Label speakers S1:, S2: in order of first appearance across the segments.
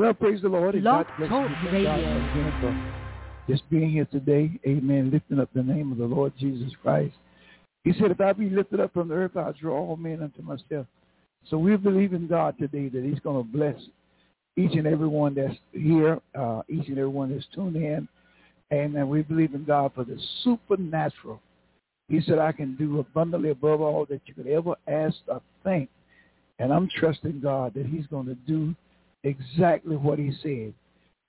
S1: Well, praise the Lord. And God bless
S2: Talk
S1: you.
S2: Radio.
S1: Just being here today. Amen. Lifting up the name of the Lord Jesus Christ. He said, if I be lifted up from the earth, I'll draw all men unto myself. So we believe in God today that he's going to bless each and every one that's here, uh, each and every one that's tuned in. Amen. We believe in God for the supernatural. He said, I can do abundantly above all that you could ever ask or think. And I'm trusting God that he's going to do exactly what he said.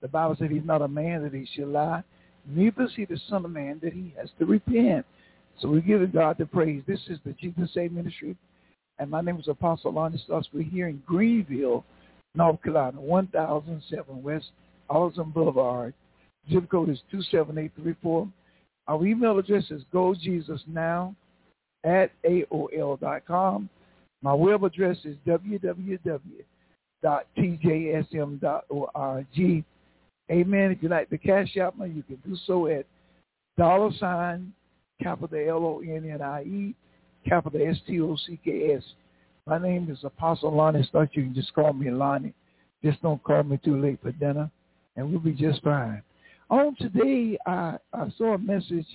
S1: The Bible said he's not a man that he should lie, neither is he the son of man that he has to repent. So we're giving God the praise. This is the Jesus Save Ministry, and my name is Apostle Lonnie Stocks. We're here in Greenville, North Carolina, 1007 West Arlington Boulevard. Zip code is 27834. Our email address is gojesusnow at AOL.com. My web address is www.tjsm.org. Amen. If you like the Cash App me, you can do so at dollar sign, capital L-O-N-N-I-E, capital S-T-O-C-K-S. My name is Apostle Lonnie Stocks. You can just call me Lonnie. Just don't call me too late for dinner, and we'll be just fine. On today, I, I saw a message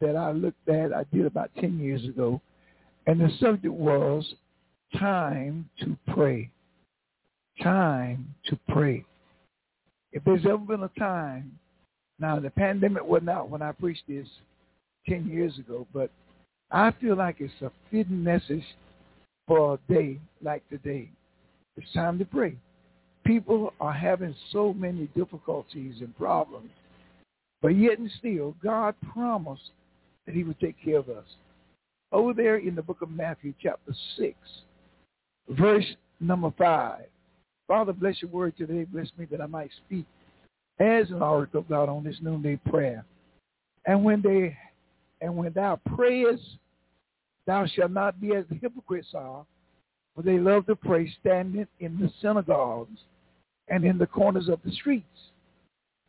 S1: that I looked at, I did about 10 years ago, and the subject was time to pray. Time to pray. If there's ever been a time, now the pandemic wasn't out when I preached this 10 years ago, but I feel like it's a fitting message for a day like today. It's time to pray. People are having so many difficulties and problems, but yet and still, God promised that he would take care of us. Over there in the book of Matthew, chapter 6, verse number 5. Father, bless your word today. Bless me that I might speak as an oracle of God on this noonday prayer. And when they and when thou prayest, thou shalt not be as the hypocrites are, for they love to pray standing in the synagogues and in the corners of the streets,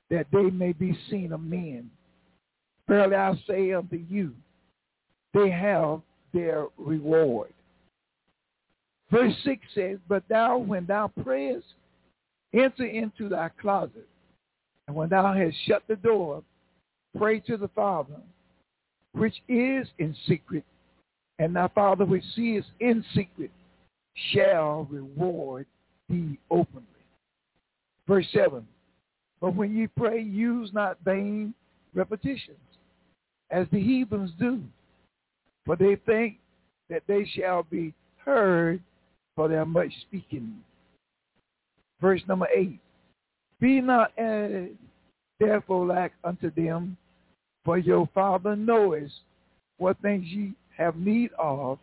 S1: that they may be seen of men. Verily I say unto you, they have their reward. Verse 6 says, But thou, when thou prayest, enter into thy closet, and when thou hast shut the door, pray to the Father, which is in secret, and thy Father which sees in secret shall reward thee openly. Verse 7, But when ye pray, use not vain repetitions, as the heathens do, for they think that they shall be heard for their much speaking. Verse number 8, Be not as therefore like unto them, for your Father knoweth what things ye have need of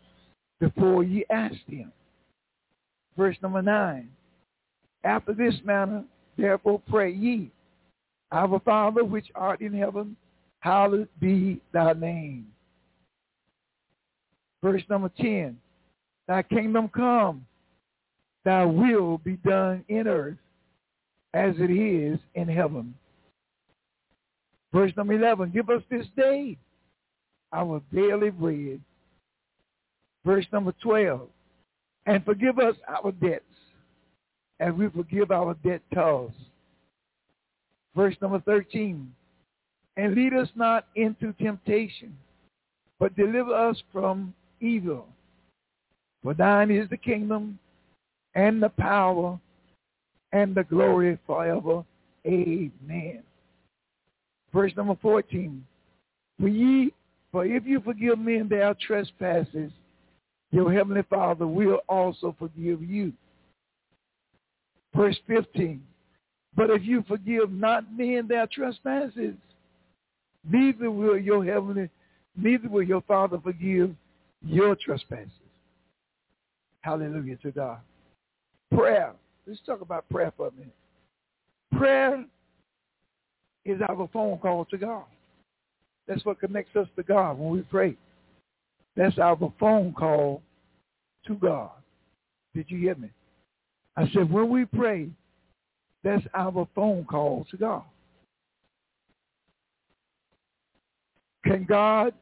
S1: before ye ask him. Verse number 9, After this manner, therefore pray ye, Our Father which art in heaven, hallowed be thy name. Verse number 10, Thy kingdom come, thy will be done in earth as it is in heaven. Verse number 11, give us this day our daily bread. Verse number 12, and forgive us our debts as we forgive our debtors. Verse number 13, and lead us not into temptation, but deliver us from evil. For thine is the kingdom and the power and the glory forever. Amen. Verse number 14. For ye, for if you forgive men their trespasses, your heavenly Father will also forgive you. Verse 15. But if you forgive not men their trespasses, neither will your heavenly, neither will your Father forgive your trespasses. Hallelujah to God. Prayer. Let's talk about prayer for a minute. Prayer is our phone call to God. That's what connects us to God when we pray. That's our phone call to God. Did you hear me? I said when we pray, that's our phone call to God. Can God,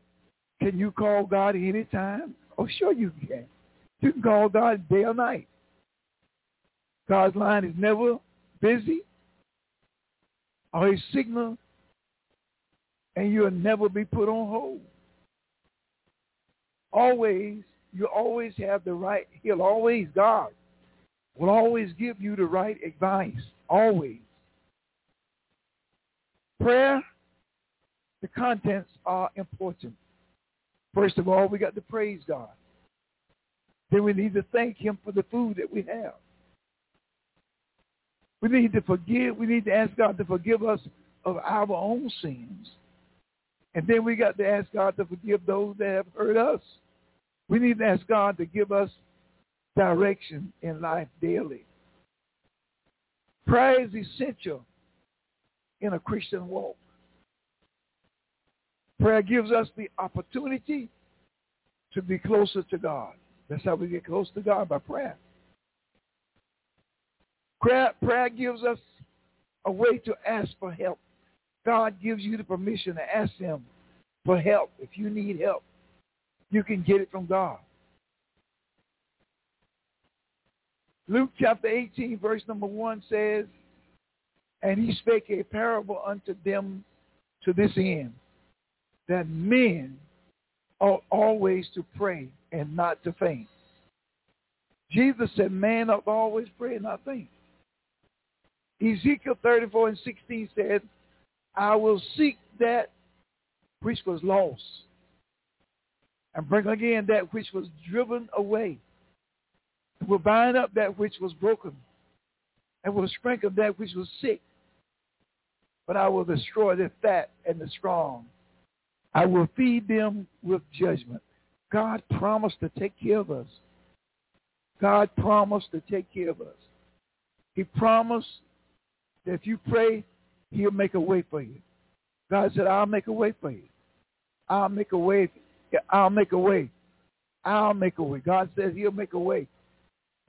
S1: can you call God anytime? Oh, sure you can. You can call God day or night. God's line is never busy or a signal and you'll never be put on hold. Always, you always have the right, he'll always, God will always give you the right advice. Always. Prayer, the contents are important. First of all, we got to praise God. Then we need to thank him for the food that we have. We need to forgive. We need to ask God to forgive us of our own sins. And then we got to ask God to forgive those that have hurt us. We need to ask God to give us direction in life daily. Prayer is essential in a Christian walk. Prayer gives us the opportunity to be closer to God. That's how we get close to God, by prayer. Prayer, prayer gives us a way to ask for help. God gives you the permission to ask him for help. If you need help, you can get it from God. Luke chapter 18, verse number 1 says, And he spake a parable unto them to this end, that men ought always to pray and not to faint. Jesus said, man ought always pray and not faint. Ezekiel 34 and 16 said, I will seek that which was lost and bring again that which was driven away. And will bind up that which was broken and will strengthen that which was sick. But I will destroy the fat and the strong. I will feed them with judgment. God promised to take care of us. God promised to take care of us. He promised that if you pray, he'll make a way for you. God said, I'll make a way for you. I'll make a way. I'll make a way. I'll make a way. God says he'll make a way.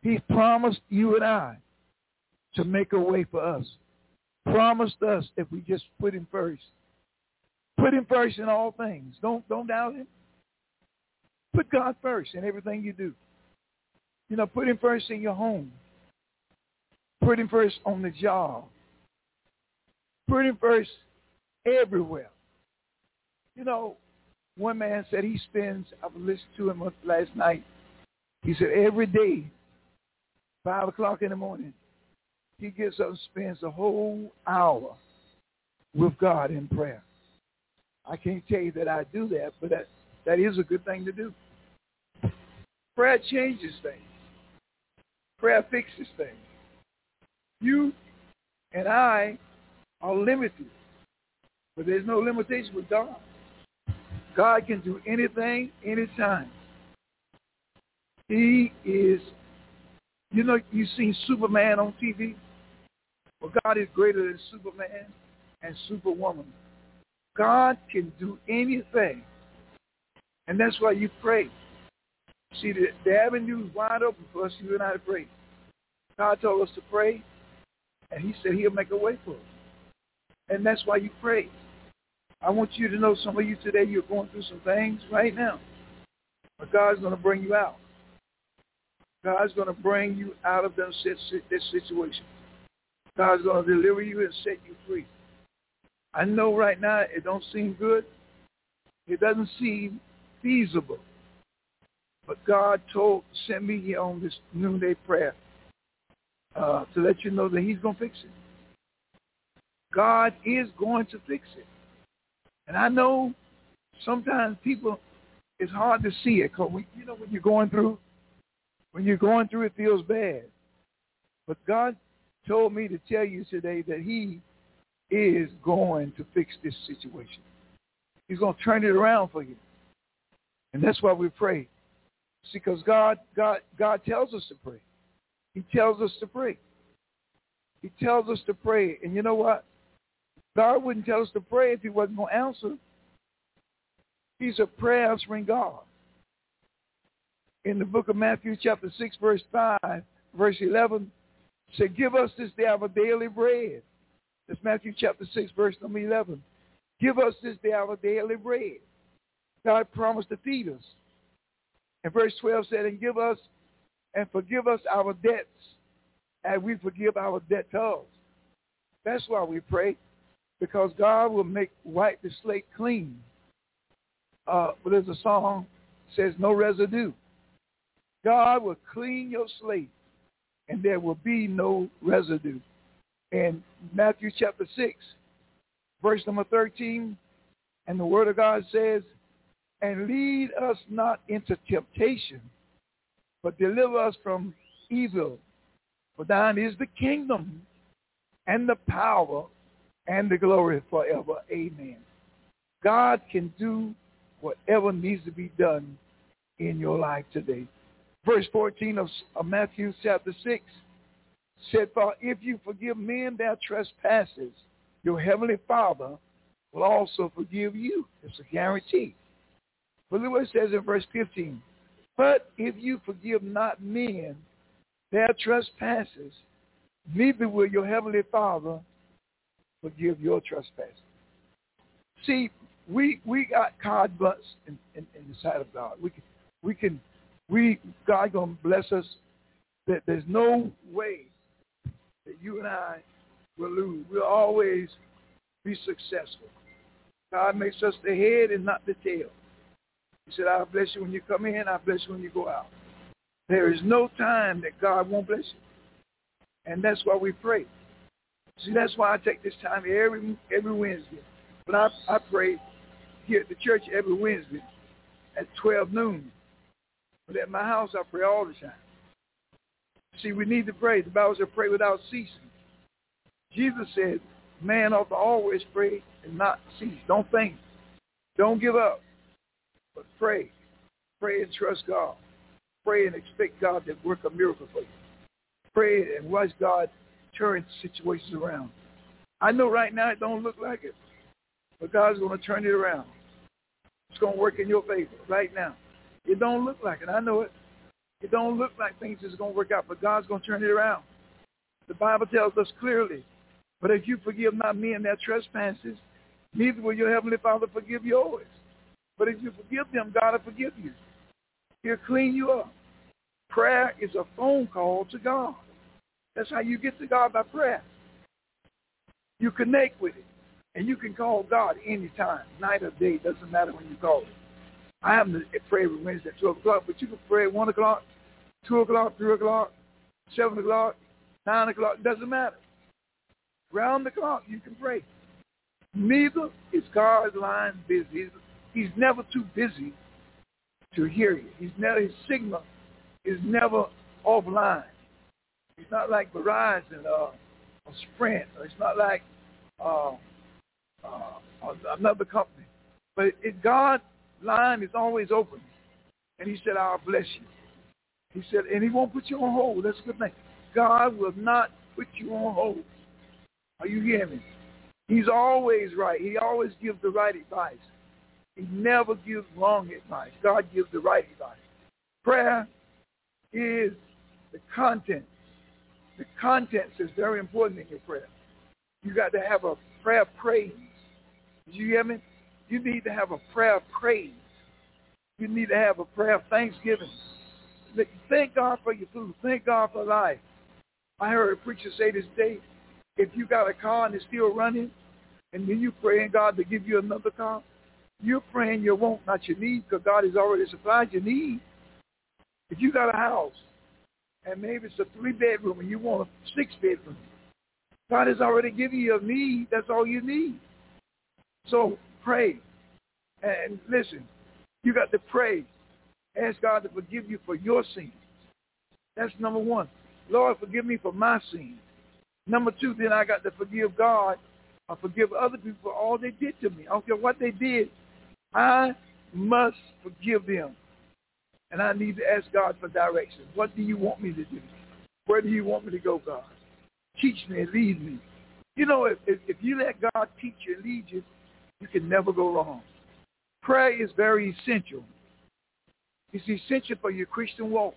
S1: He promised you and I to make a way for us. Promised us if we just put him first. Put him first in all things. Don't don't doubt him. Put God first in everything you do. You know, put him first in your home. Put him first on the job. Put him first everywhere. You know, one man said he spends, I listened to him last night. He said every day, 5 o'clock in the morning, he gets up and spends a whole hour with God in prayer. I can't tell you that I do that, but that, that is a good thing to do. Prayer changes things. Prayer fixes things. You and I are limited, but there's no limitation with God. God can do anything, anytime. He is, you know, you've seen Superman on TV. Well, God is greater than Superman and Superwoman. God can do anything. And that's why you pray. See, the, the avenue is wide open for us, you and I, to pray. God told us to pray, and he said he'll make a way for us. And that's why you pray. I want you to know some of you today, you're going through some things right now. But God's going to bring you out. God's going to bring you out of this situation. God's going to deliver you and set you free. I know right now it don't seem good. It doesn't seem feasible. But God told, sent me here on this noonday prayer uh, to let you know that he's going to fix it. God is going to fix it. And I know sometimes people, it's hard to see it because, you know, when you're going through, when you're going through, it feels bad. But God told me to tell you today that he is going to fix this situation. He's going to turn it around for you. And that's why we pray. See, because God, God, God tells us to pray. He tells us to pray. He tells us to pray. And you know what? God wouldn't tell us to pray if he wasn't going to answer. He's a prayer answering God. In the book of Matthew chapter 6, verse 5, verse 11, said, give us this day our daily bread. That's Matthew chapter 6, verse number 11. Give us this day our daily bread. God promised to feed us. And verse 12 said, and give us and forgive us our debts as we forgive our debtors. That's why we pray, because God will make wipe the slate clean. Uh, but there's a song says no residue. God will clean your slate, and there will be no residue. In Matthew chapter 6, verse number 13, and the word of God says, and lead us not into temptation, but deliver us from evil. For thine is the kingdom and the power and the glory forever. Amen. God can do whatever needs to be done in your life today. Verse 14 of, of Matthew chapter 6 said, For if you forgive men their trespasses, your heavenly Father will also forgive you. It's a guarantee. But look what it says in verse 15. But if you forgive not men their trespasses, neither will your heavenly Father forgive your trespasses. See, we we got card butts in, in, in the sight of God. We can we can we God gonna bless us. That there's no way that you and I will lose. We'll always be successful. God makes us the head and not the tail. He said, I'll bless you when you come in, I'll bless you when you go out. There is no time that God won't bless you. And that's why we pray. See, that's why I take this time every every Wednesday. But I, I pray here at the church every Wednesday at 12 noon. But at my house, I pray all the time. See, we need to pray. The Bible says pray without ceasing. Jesus said, man ought to always pray and not cease. Don't think. Don't give up. But pray. Pray and trust God. Pray and expect God to work a miracle for you. Pray and watch God turn situations around. I know right now it don't look like it, but God's going to turn it around. It's going to work in your favor right now. It don't look like it. I know it. It don't look like things is going to work out, but God's going to turn it around. The Bible tells us clearly, but if you forgive not men their trespasses, neither will your heavenly Father forgive yours. But if you forgive them, God will forgive you. He'll clean you up. Prayer is a phone call to God. That's how you get to God by prayer. You connect with it. And you can call God anytime, night or day. Doesn't matter when you call it. I happen to pray every Wednesday at 12 o'clock, but you can pray at 1 o'clock, 2 o'clock, 3 o'clock, 7 o'clock, 9 o'clock. Doesn't matter. Round the clock, you can pray. Neither is God's line busy. He's, he's never too busy to hear you. He's never, his signal is never offline. It's not like Verizon or, or Sprint. Or it's not like uh, uh, another company. But it, God line is always open. And he said, I'll bless you. He said, and he won't put you on hold. That's a good thing. God will not put you on hold. Are you hearing me? He's always right. He always gives the right advice. He never gives wrong advice. God gives the right advice. Prayer is the content. The content is very important in your prayer. You got to have a prayer praise. Did you hear me? You need to have a prayer praise. You need to have a prayer of thanksgiving. Thank God for your food. Thank God for life. I heard a preacher say this day, if you got a car and it's still running, and then you praying God to give you another car, you're praying your want, not your need, because God has already supplied your need. If you got a house, and maybe it's a three-bedroom and you want a six-bedroom, God has already given you a need. That's all you need. So pray. And listen, you got to pray. Ask God to forgive you for your sins. That's number one. Lord, forgive me for my sins. Number two, then I got to forgive God or forgive other people for all they did to me. I don't care what they did. I must forgive them. And I need to ask God for direction. What do you want me to do? Where do you want me to go, God? Teach me and lead me. You know, if, if, if you let God teach you and lead you, you can never go wrong. Prayer is very essential. It's essential for your Christian walk.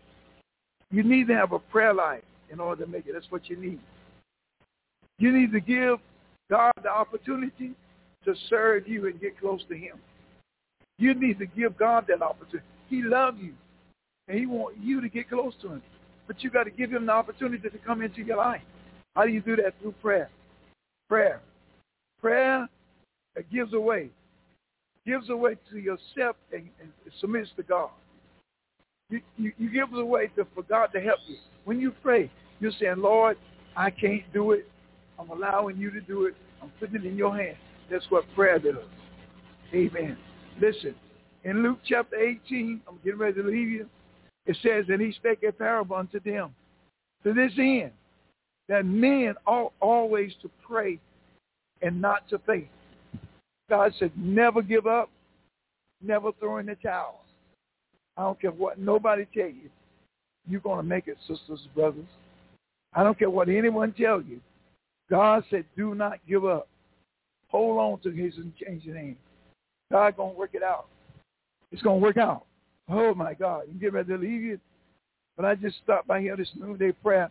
S1: You need to have a prayer life in order to make it. That's what you need. You need to give God the opportunity to serve you and get close to him. You need to give God that opportunity. He loves you, and he wants you to get close to him. But you got to give him the opportunity to come into your life. How do you do that? Through prayer. Prayer. Prayer gives away. Gives away to yourself and, and submits to God. You, you, you give away to, for God to help you. When you pray, you're saying, Lord, I can't do it. I'm allowing you to do it. I'm putting it in your hands. That's what prayer does. Amen. Listen, in Luke chapter 18, I'm getting ready to leave you. It says, and he spake a parable unto them to this end, that men ought always to pray and not to faint. God said, never give up, never throw in the towel. I don't care what nobody tell you. You're going to make it, sisters and brothers. I don't care what anyone tell you. God said, do not give up. Hold on to his unchanging name. God to work it out. It's to work out. Oh, my God. You get ready to leave you. But I just stopped by here this noonday prayer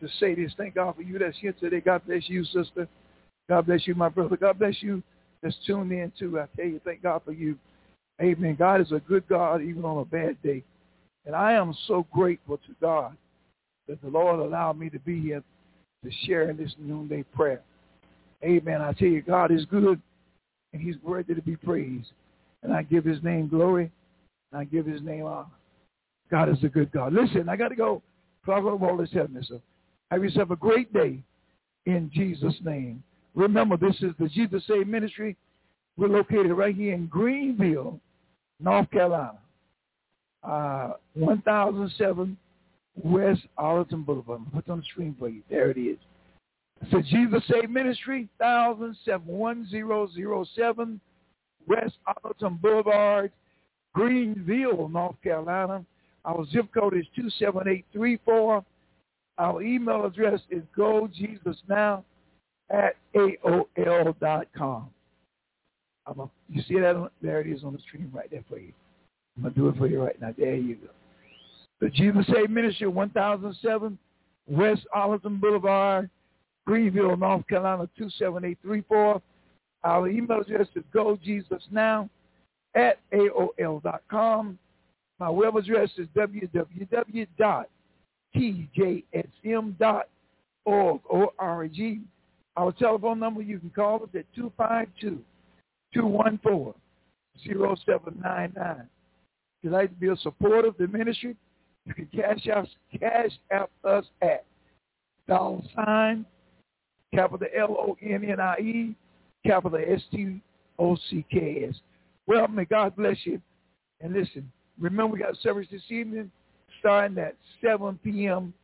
S1: to say this. Thank God for you that's here today. God bless you, sister. God bless you, my brother. God bless you that's tuned in too. I tell you, thank God for you. Amen. God is a good God even on a bad day. And I am so grateful to God that the Lord allowed me to be here to share in this noonday prayer. Amen. I tell you, God is good and he's worthy to be praised. And I give his name glory and I give his name honor. God is a good God. Listen, I got to go. Father of all this heaven, so have yourself a great day in Jesus' name. Remember, this is the Jesus Save Ministry. We're located right here in Greenville, North Carolina. Uh, 1007 West Arlington Boulevard. Put it on the screen for you. There it is. It's Jesus Save Ministry, 1007 West Arlington Boulevard, Greenville, North Carolina. Our zip code is 27834. Our email address is gojesusnow at AOL.com. I'm a, you see that? On, there it is on the screen right there for you. I'm going to do it for you right now. There you go. The Jesus Save Ministry, 1007 West Arlington Boulevard, Greenville, North Carolina, 27834. Our email address is gojesusnow at AOL.com. My web address is www.tjsm.org. O-R-G. Our telephone number, you can call us at 252-214-0799. If you'd like to be a supporter of the ministry, you can Cash App, Cash App us at dollar sign, capital L-O-N-N-I-E, capital S-T-O-C-K-S. Well, may God bless you. And listen, remember we got service this evening starting at 7 p.m.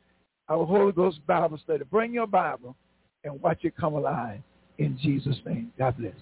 S1: Our Holy Ghost Bible study. Bring your Bible and watch it come alive in Jesus' name. God bless.